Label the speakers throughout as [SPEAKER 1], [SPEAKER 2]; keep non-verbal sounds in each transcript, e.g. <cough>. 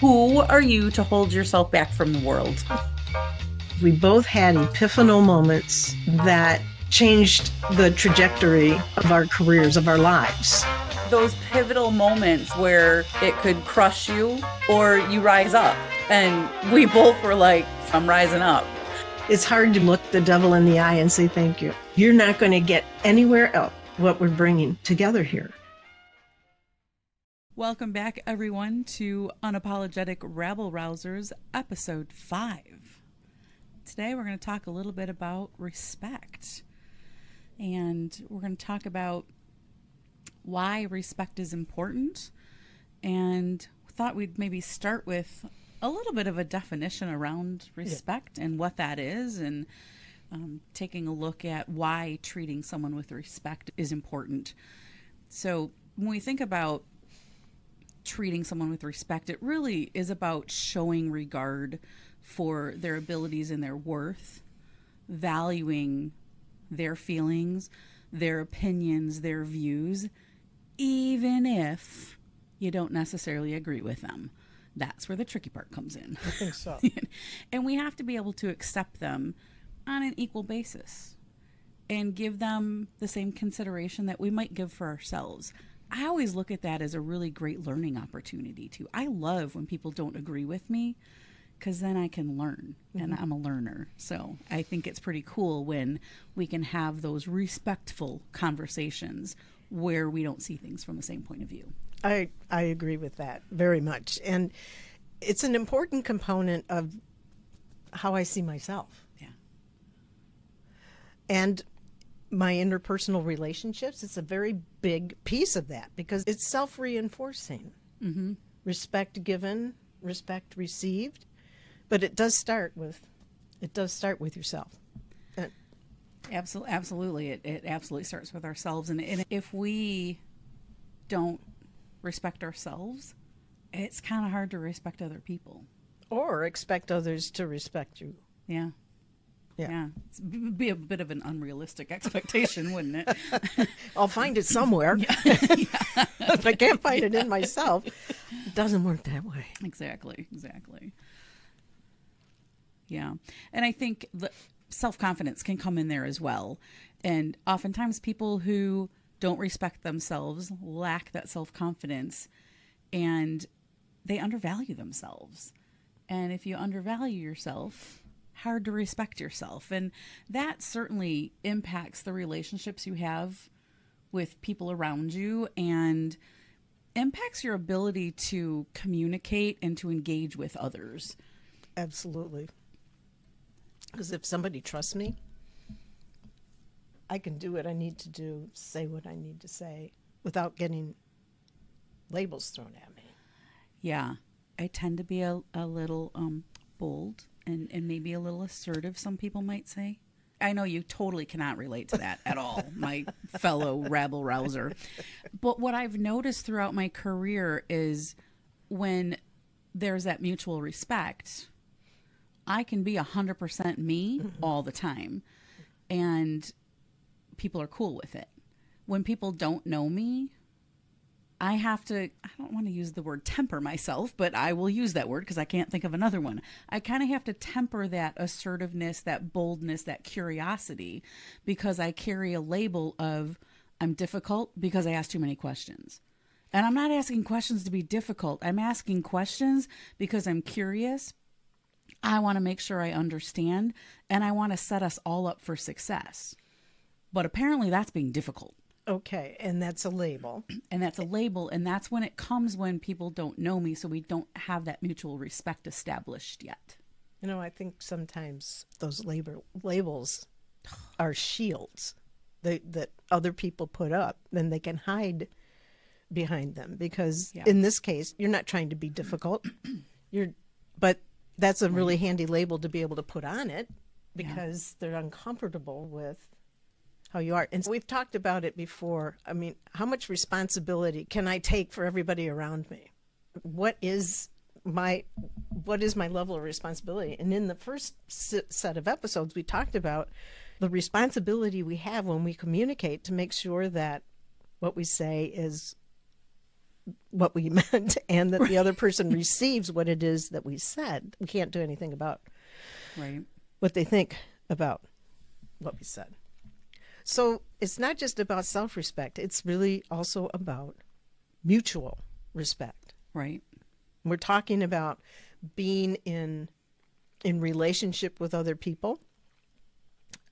[SPEAKER 1] Who are you to hold yourself back from the world?
[SPEAKER 2] We both had epiphanal moments that changed the trajectory of our careers, of our lives.
[SPEAKER 1] Those pivotal moments where it could crush you or you rise up. And we both were like, I'm rising up.
[SPEAKER 2] It's hard to look the devil in the eye and say thank you. You're not going to get anywhere else what we're bringing together here.
[SPEAKER 1] Welcome back, everyone, to Unapologetic Rabble Rousers, Episode 5. Today, we're going to talk a little bit about respect. And we're going to talk about why respect is important. And thought we'd maybe start with a little bit of a definition around respect yeah. and what that is, and um, taking a look at why treating someone with respect is important. So, when we think about treating someone with respect, it really is about showing regard for their abilities and their worth, valuing their feelings, their opinions, their views, even if you don't necessarily agree with them. That's where the tricky part comes in.
[SPEAKER 2] I think so. <laughs>
[SPEAKER 1] and we have to be able to accept them on an equal basis and give them the same consideration that we might give for ourselves. I always look at that as a really great learning opportunity too. I love when people don't agree with me because then I can learn and mm-hmm. I'm a learner. So I think it's pretty cool when we can have those respectful conversations where we don't see things from the same point of view.
[SPEAKER 2] I, I agree with that very much. And it's an important component of how I see myself.
[SPEAKER 1] Yeah.
[SPEAKER 2] And my interpersonal relationships, it's a very big piece of that because it's self reinforcing. Mm-hmm. Respect given, respect received. But it does start with it does start with yourself.
[SPEAKER 1] Absolutely, absolutely. It, it absolutely starts with ourselves, and, and if we don't respect ourselves, it's kind of hard to respect other people
[SPEAKER 2] or expect others to respect you.
[SPEAKER 1] Yeah. Yeah. yeah. It'd be a bit of an unrealistic expectation, <laughs> wouldn't it? <laughs>
[SPEAKER 2] I'll find it somewhere. Yeah. <laughs> if I can't find it in myself, it doesn't work that way.
[SPEAKER 1] Exactly. Exactly. Yeah. And I think the self confidence can come in there as well. And oftentimes people who don't respect themselves, lack that self confidence, and they undervalue themselves. And if you undervalue yourself, hard to respect yourself. And that certainly impacts the relationships you have with people around you and impacts your ability to communicate and to engage with others.
[SPEAKER 2] Absolutely. Because if somebody trusts me, I can do what I need to do, say what I need to say without getting labels thrown at me.
[SPEAKER 1] Yeah. I tend to be a, a little um, bold and, and maybe a little assertive, some people might say. I know you totally cannot relate to that at all, <laughs> my fellow rabble rouser. But what I've noticed throughout my career is when there's that mutual respect, I can be 100% me mm-hmm. all the time. And people are cool with it. When people don't know me, I have to, I don't want to use the word temper myself, but I will use that word because I can't think of another one. I kind of have to temper that assertiveness, that boldness, that curiosity because I carry a label of I'm difficult because I ask too many questions. And I'm not asking questions to be difficult. I'm asking questions because I'm curious. I want to make sure I understand and I want to set us all up for success. But apparently that's being difficult.
[SPEAKER 2] Okay, and that's a label.
[SPEAKER 1] And that's a label, and that's when it comes when people don't know me, so we don't have that mutual respect established yet.
[SPEAKER 2] You know, I think sometimes those labor labels are shields that that other people put up, then they can hide behind them because yeah. in this case, you're not trying to be difficult. <clears throat> you're, but that's a really handy label to be able to put on it because yeah. they're uncomfortable with how you are. And we've talked about it before. I mean, how much responsibility can I take for everybody around me? What is my what is my level of responsibility? And in the first set of episodes we talked about the responsibility we have when we communicate to make sure that what we say is what we <laughs> meant and that the other person <laughs> receives what it is that we said. We can't do anything about
[SPEAKER 1] right.
[SPEAKER 2] what they think about what we said. So it's not just about self respect, it's really also about mutual respect.
[SPEAKER 1] Right.
[SPEAKER 2] We're talking about being in in relationship with other people.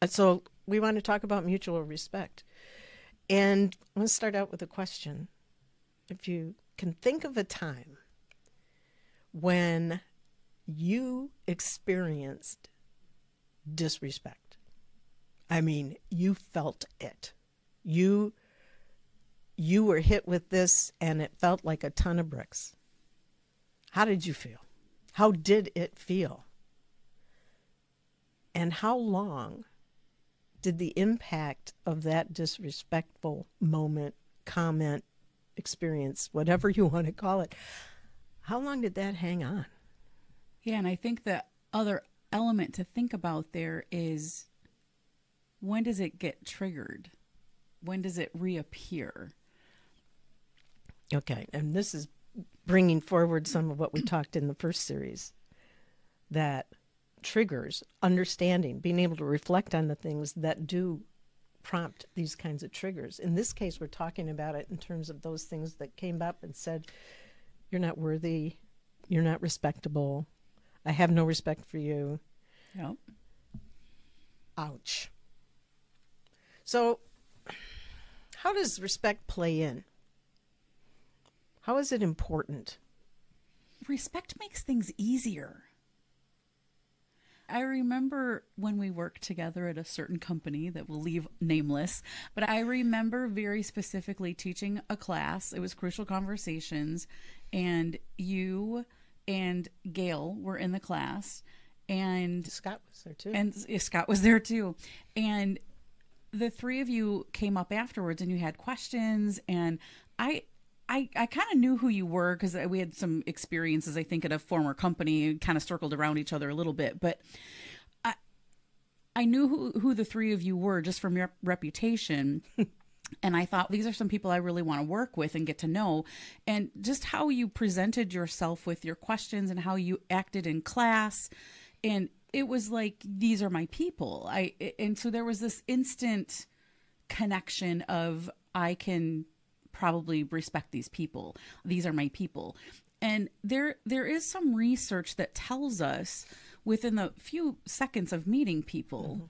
[SPEAKER 2] Uh, so we want to talk about mutual respect. And let's start out with a question. If you can think of a time when you experienced disrespect, I mean, you felt it. You you were hit with this and it felt like a ton of bricks. How did you feel? How did it feel? And how long did the impact of that disrespectful moment, comment, experience, whatever you want to call it, how long did that hang on?
[SPEAKER 1] Yeah, and I think the other element to think about there is when does it get triggered? When does it reappear?
[SPEAKER 2] Okay, and this is bringing forward some of what we talked in the first series that triggers understanding, being able to reflect on the things that do prompt these kinds of triggers. In this case, we're talking about it in terms of those things that came up and said, You're not worthy, you're not respectable, I have no respect for you.
[SPEAKER 1] Yep.
[SPEAKER 2] Ouch. So, how does respect play in? How is it important?
[SPEAKER 1] Respect makes things easier. I remember when we worked together at a certain company that will leave nameless, but I remember very specifically teaching a class. It was Crucial Conversations, and you and Gail were in the class, and
[SPEAKER 2] Scott was there too.
[SPEAKER 1] and Scott was there too, and the three of you came up afterwards, and you had questions, and I I, I kind of knew who you were because we had some experiences, I think, at a former company, kind of circled around each other a little bit. But I, I knew who, who the three of you were just from your reputation. <laughs> and I thought these are some people I really want to work with and get to know. And just how you presented yourself with your questions and how you acted in class. And it was like, these are my people. I, and so there was this instant connection of, I can probably respect these people. These are my people. And there there is some research that tells us within the few seconds of meeting people, mm-hmm.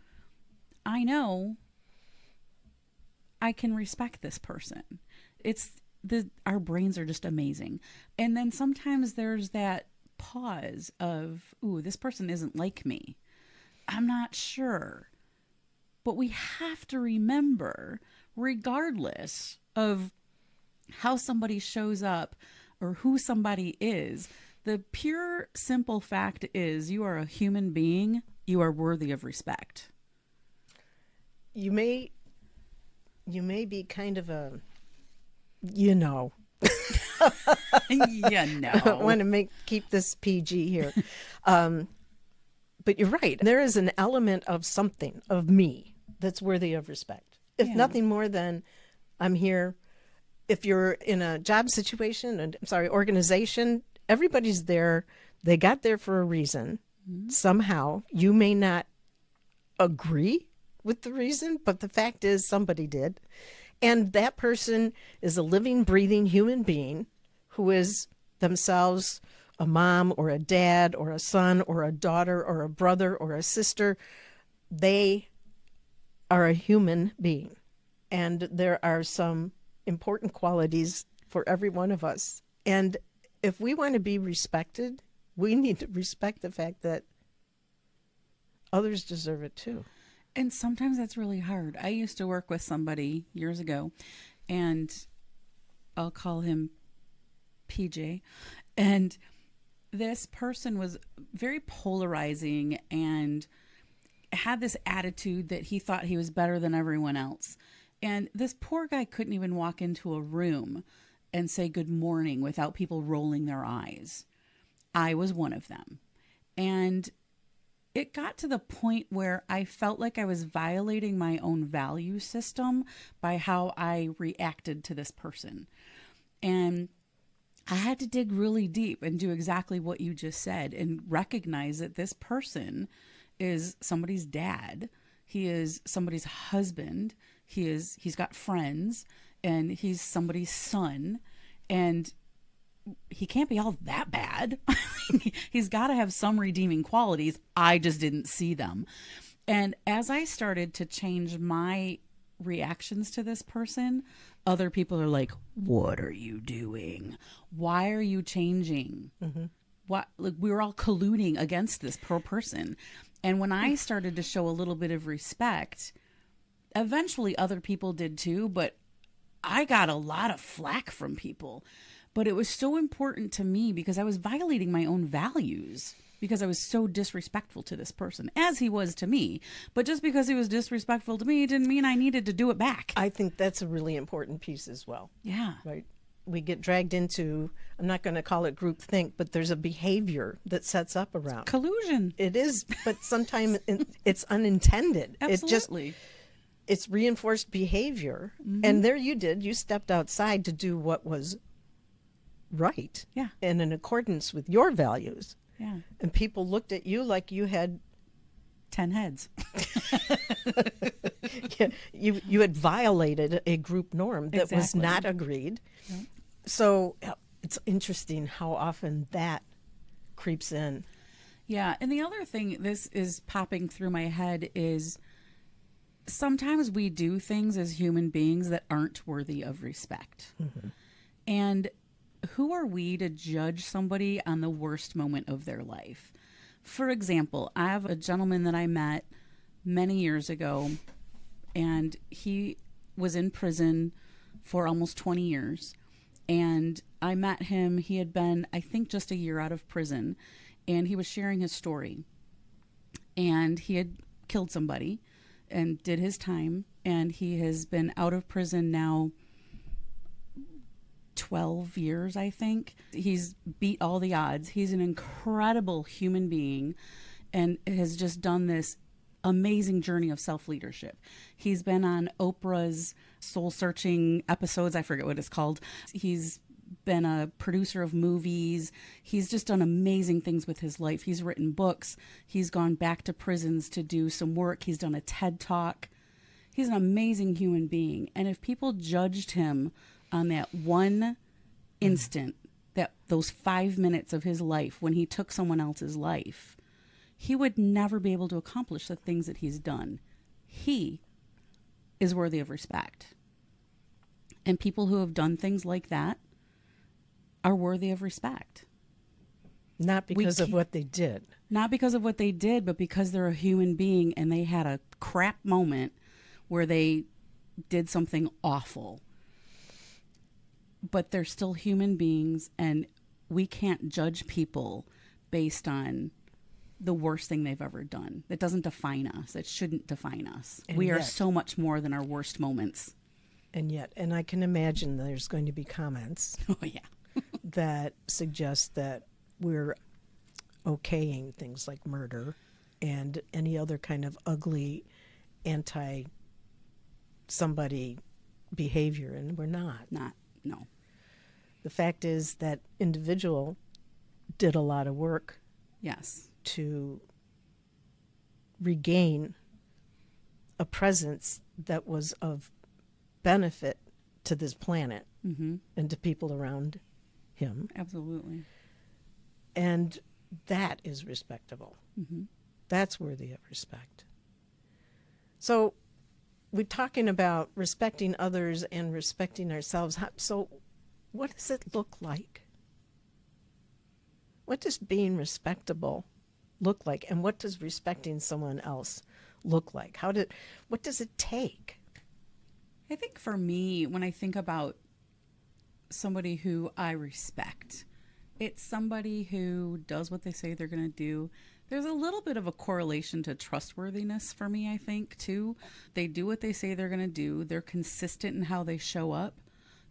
[SPEAKER 1] I know I can respect this person. It's the our brains are just amazing. And then sometimes there's that pause of, ooh, this person isn't like me. I'm not sure. But we have to remember, regardless of how somebody shows up or who somebody is. The pure, simple fact is you are a human being, you are worthy of respect.
[SPEAKER 2] You may you may be kind of a you know <laughs> <laughs>
[SPEAKER 1] yeah no
[SPEAKER 2] I want to make keep this PG here. um, but you're right. There is an element of something of me that's worthy of respect. If yeah. nothing more than I'm here if you're in a job situation, and I'm sorry, organization, everybody's there. They got there for a reason. Mm-hmm. Somehow, you may not agree with the reason, but the fact is somebody did. And that person is a living, breathing human being who is themselves a mom or a dad or a son or a daughter or a brother or a sister. They are a human being. And there are some important qualities for every one of us. And if we want to be respected, we need to respect the fact that others deserve it too.
[SPEAKER 1] And sometimes that's really hard. I used to work with somebody years ago, and I'll call him PJ. And this person was very polarizing and had this attitude that he thought he was better than everyone else. And this poor guy couldn't even walk into a room and say good morning without people rolling their eyes. I was one of them. And it got to the point where I felt like I was violating my own value system by how I reacted to this person. And I had to dig really deep and do exactly what you just said and recognize that this person is somebody's dad. He is somebody's husband. He is he's got friends and he's somebody's son and he can't be all that bad. <laughs> he's got to have some redeeming qualities. I just didn't see them. And as I started to change my reactions to this person, other people are like, "What are you doing? Why are you changing?" Mm-hmm. What like we were all colluding against this poor person. And when I started to show a little bit of respect, eventually other people did too, but I got a lot of flack from people. But it was so important to me because I was violating my own values because I was so disrespectful to this person, as he was to me. But just because he was disrespectful to me didn't mean I needed to do it back.
[SPEAKER 2] I think that's a really important piece as well.
[SPEAKER 1] Yeah.
[SPEAKER 2] Right. We get dragged into, I'm not going to call it group think, but there's a behavior that sets up around
[SPEAKER 1] collusion.
[SPEAKER 2] It is, but sometimes it's unintended.
[SPEAKER 1] Absolutely.
[SPEAKER 2] It just, it's reinforced behavior. Mm-hmm. And there you did. You stepped outside to do what was right.
[SPEAKER 1] Yeah.
[SPEAKER 2] And in accordance with your values.
[SPEAKER 1] Yeah.
[SPEAKER 2] And people looked at you like you had
[SPEAKER 1] 10 heads. <laughs>
[SPEAKER 2] yeah, you you had violated a group norm that
[SPEAKER 1] exactly.
[SPEAKER 2] was not agreed. Yep. So it's interesting how often that creeps in.
[SPEAKER 1] Yeah, and the other thing this is popping through my head is sometimes we do things as human beings that aren't worthy of respect. Mm-hmm. And who are we to judge somebody on the worst moment of their life? For example, I have a gentleman that I met many years ago, and he was in prison for almost 20 years. And I met him, he had been, I think, just a year out of prison, and he was sharing his story. And he had killed somebody and did his time, and he has been out of prison now 12 years, I think. He's beat all the odds. He's an incredible human being and has just done this amazing journey of self leadership. He's been on Oprah's soul searching episodes. I forget what it's called. He's been a producer of movies. He's just done amazing things with his life. He's written books. He's gone back to prisons to do some work. He's done a TED talk. He's an amazing human being. And if people judged him on that one instant, that those five minutes of his life when he took someone else's life, he would never be able to accomplish the things that he's done. He is worthy of respect. And people who have done things like that are worthy of respect.
[SPEAKER 2] Not because of what they did.
[SPEAKER 1] Not because of what they did, but because they're a human being and they had a crap moment where they did something awful but they're still human beings and we can't judge people based on the worst thing they've ever done. That doesn't define us. It shouldn't define us. And we yet, are so much more than our worst moments.
[SPEAKER 2] And yet, and I can imagine there's going to be comments <laughs>
[SPEAKER 1] oh, yeah. <laughs>
[SPEAKER 2] that suggest that we're okaying things like murder and any other kind of ugly anti somebody behavior and we're not.
[SPEAKER 1] Not no.
[SPEAKER 2] The fact is that individual did a lot of work.
[SPEAKER 1] Yes.
[SPEAKER 2] To regain a presence that was of benefit to this planet
[SPEAKER 1] mm-hmm.
[SPEAKER 2] and to people around him.
[SPEAKER 1] Absolutely.
[SPEAKER 2] And that is respectable.
[SPEAKER 1] Mm-hmm.
[SPEAKER 2] That's worthy of respect. So we're talking about respecting others and respecting ourselves. So, what does it look like? What does being respectable look like, and what does respecting someone else look like? How did what does it take?
[SPEAKER 1] I think for me, when I think about somebody who I respect, it's somebody who does what they say they're going to do. There's a little bit of a correlation to trustworthiness for me, I think, too. They do what they say they're going to do, they're consistent in how they show up.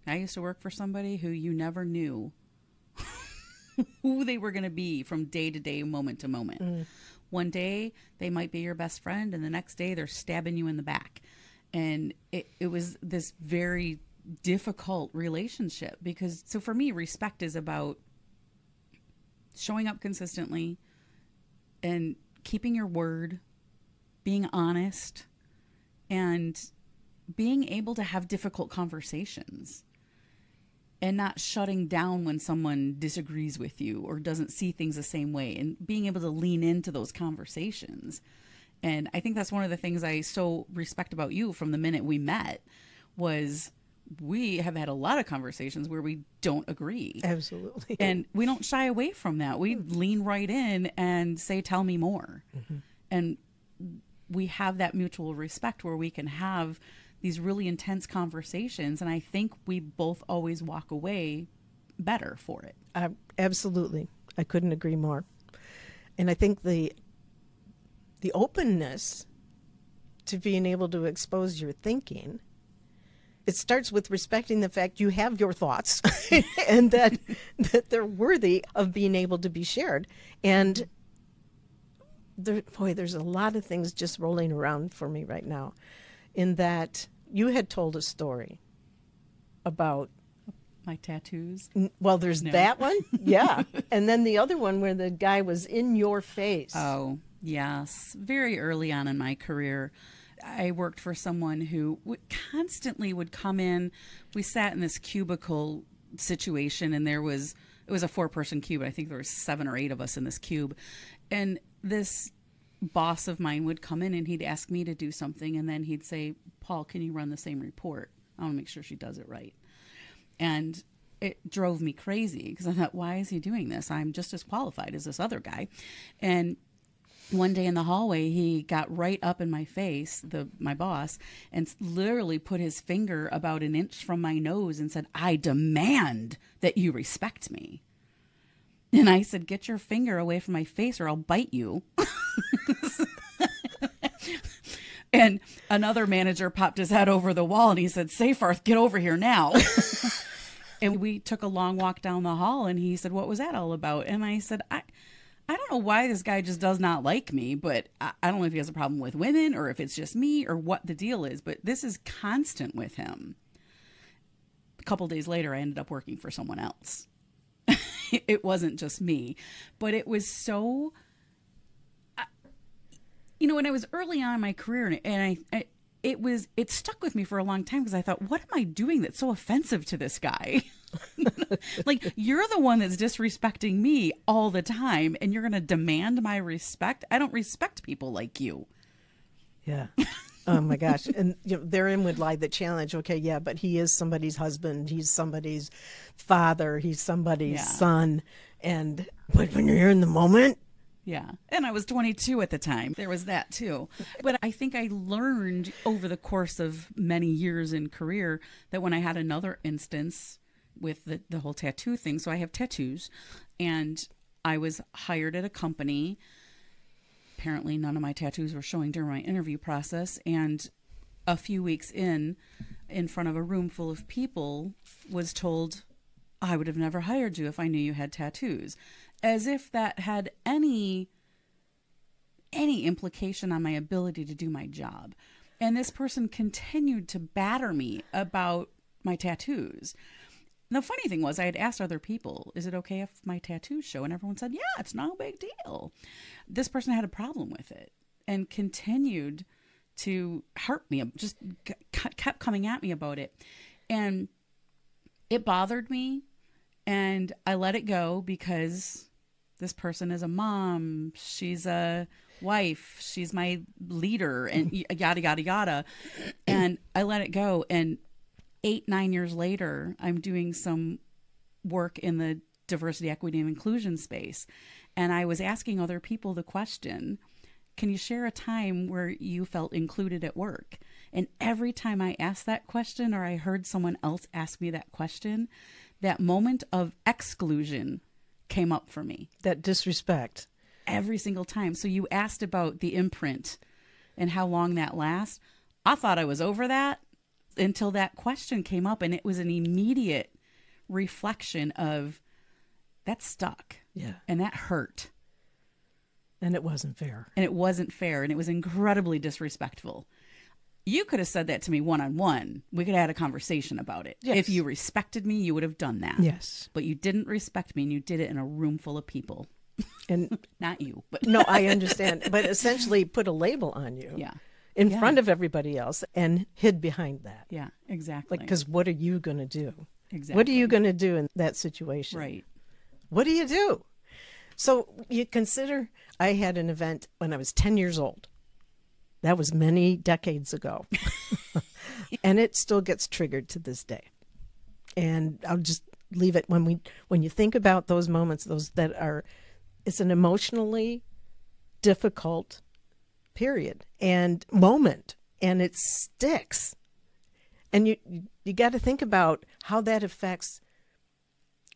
[SPEAKER 1] I used to work for somebody who you never knew <laughs> who they were going to be from day to day, moment to moment. Mm. One day they might be your best friend, and the next day they're stabbing you in the back. And it, it was this very difficult relationship because so for me respect is about showing up consistently and keeping your word being honest and being able to have difficult conversations and not shutting down when someone disagrees with you or doesn't see things the same way and being able to lean into those conversations. And i think that's one of the things i so respect about you from the minute we met was we have had a lot of conversations where we don't agree.
[SPEAKER 2] Absolutely. <laughs>
[SPEAKER 1] And we don't shy away from that. We lean right in and say tell me more. Mm-hmm. and we have that mutual respect where we can have these really intense conversations and i think we both always walk away better for it.
[SPEAKER 2] Absolutely. I couldn't agree more. And i think the the openness to being able to expose your thinking it starts with respecting the fact you have your thoughts <laughs> and that that they're worthy of being able to be shared and there, boy there's a lot of things just rolling around for me right now in that you had told a story about
[SPEAKER 1] my tattoos.
[SPEAKER 2] Well, there's no. that one. <laughs> Yeah. and then the other one where the guy was in your face.
[SPEAKER 1] Oh, yes. Very early on in my career, I worked for someone who constantly would come in. We sat in this cubicle situation and there was it was a four person cube. I think there were seven or eight of us in this cube. And this boss of mine would come in and he'd ask me to do something and then he'd say paul can you run the same report i want to make sure she does it right and it drove me crazy because i thought why is he doing this i'm just as qualified as this other guy and one day in the hallway he got right up in my face the my boss and literally put his finger about an inch from my nose and said i demand that you respect me and I said, Get your finger away from my face or I'll bite you. <laughs> and another manager popped his head over the wall and he said, Seyfarth, get over here now. <laughs> and we took a long walk down the hall and he said, What was that all about? And I said, I don't know why this guy just does not like me, but I, I don't know if he has a problem with women or if it's just me or what the deal is, but this is constant with him. A couple days later, I ended up working for someone else. <laughs> it wasn't just me, but it was so. You know, when I was early on in my career, and I, I it was it stuck with me for a long time because I thought, what am I doing that's so offensive to this guy? <laughs> like you're the one that's disrespecting me all the time, and you're going to demand my respect. I don't respect people like you.
[SPEAKER 2] Yeah. Oh my gosh! And you know, therein would lie the challenge. Okay, yeah, but he is somebody's husband. He's somebody's father. He's somebody's yeah. son. And but when you're here in the moment,
[SPEAKER 1] yeah. And I was 22 at the time. There was that too. But I think I learned over the course of many years in career that when I had another instance with the, the whole tattoo thing, so I have tattoos, and I was hired at a company. Apparently none of my tattoos were showing during my interview process. And a few weeks in in front of a room full of people was told I would have never hired you if I knew you had tattoos. As if that had any any implication on my ability to do my job. And this person continued to batter me about my tattoos the funny thing was, I had asked other people, is it okay if my tattoos show? And everyone said, yeah, it's no big deal. This person had a problem with it and continued to hurt me, just kept coming at me about it. And it bothered me. And I let it go because this person is a mom. She's a wife. She's my leader, and <laughs> yada, yada, yada. And I let it go. And eight, nine years later, I'm doing some work in the diversity, equity, and inclusion space. And I was asking other people the question Can you share a time where you felt included at work? And every time I asked that question or I heard someone else ask me that question, that moment of exclusion came up for me.
[SPEAKER 2] That disrespect.
[SPEAKER 1] Every single time. So you asked about the imprint and how long that lasts. I thought I was over that until that question came up and it was an immediate reflection of that stuck.
[SPEAKER 2] Yeah.
[SPEAKER 1] And that hurt.
[SPEAKER 2] And it wasn't fair.
[SPEAKER 1] And it wasn't fair and it was incredibly disrespectful. You could have said that to me one on one. We could have had a conversation about it.
[SPEAKER 2] Yes.
[SPEAKER 1] If you respected me, you would have done that.
[SPEAKER 2] Yes.
[SPEAKER 1] But you didn't respect me and you did it in a room full of people.
[SPEAKER 2] And <laughs>
[SPEAKER 1] Not you, but
[SPEAKER 2] no, I <laughs> understand. But essentially put a label on you
[SPEAKER 1] yeah.
[SPEAKER 2] In
[SPEAKER 1] Yeah.
[SPEAKER 2] front of everybody else and hid behind that.
[SPEAKER 1] Yeah, exactly.
[SPEAKER 2] Like, because what are you going to do?
[SPEAKER 1] exactly.
[SPEAKER 2] What are you going to do in that situation?
[SPEAKER 1] Right.
[SPEAKER 2] What do you do? So you consider I had an event when I was 10 years old. That was many decades ago. <laughs> and it still gets triggered to this day. And I'll just leave it when we when you think about those moments those that are it's an emotionally difficult period and moment and it sticks. And you you got to think about how that affects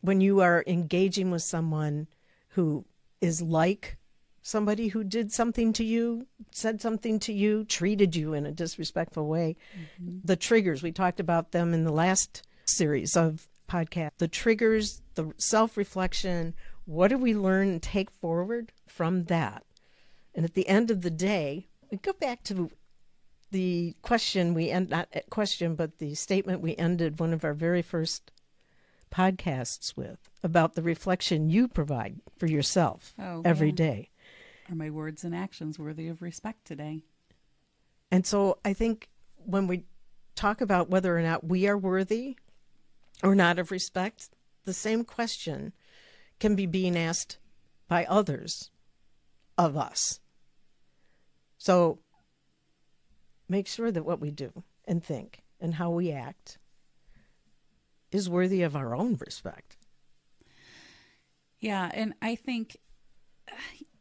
[SPEAKER 2] when you are engaging with someone who is like somebody who did something to you, said something to you, treated you in a disrespectful way, mm-hmm. the triggers, we talked about them in the last series of podcast. The triggers, the self reflection, what do we learn and take forward from that? And at the end of the day, we go back to the question we end not question, but the statement we ended one of our very first podcasts with about the reflection you provide for yourself
[SPEAKER 1] Oh,
[SPEAKER 2] every
[SPEAKER 1] yeah.
[SPEAKER 2] day.
[SPEAKER 1] Are my words and actions worthy of respect today?
[SPEAKER 2] And so I think when we talk about whether or not we are worthy or not of respect, the same question can be being asked by others of us. So make sure that what we do and think and how we act is worthy of our own respect.
[SPEAKER 1] Yeah, and I think uh,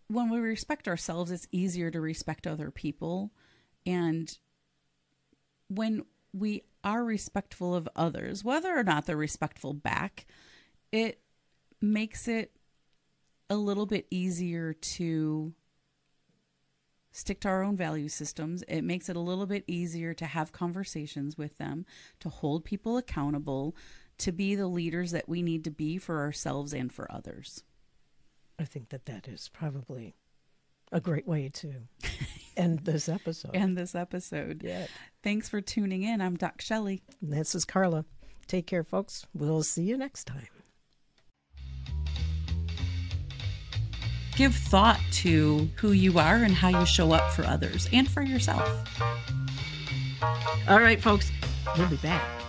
[SPEAKER 1] when we respect ourselves, it's easier to respect other people. And when we are respectful of others, whether or not they're respectful back, it makes it a little bit easier to stick to our own value systems. It makes it a little bit easier to have conversations with them, to hold people accountable, to be the leaders that we need to be for ourselves and for others.
[SPEAKER 2] I think that that is probably a great way to <laughs> end this episode.
[SPEAKER 1] And this episode.
[SPEAKER 2] Yeah.
[SPEAKER 1] Thanks for tuning in. I'm Doc Shelley.
[SPEAKER 2] And this is Carla. Take care, folks. We'll see you next time.
[SPEAKER 1] Give thought to who you are and how you show up for others and for yourself.
[SPEAKER 2] All right, folks. We'll be back.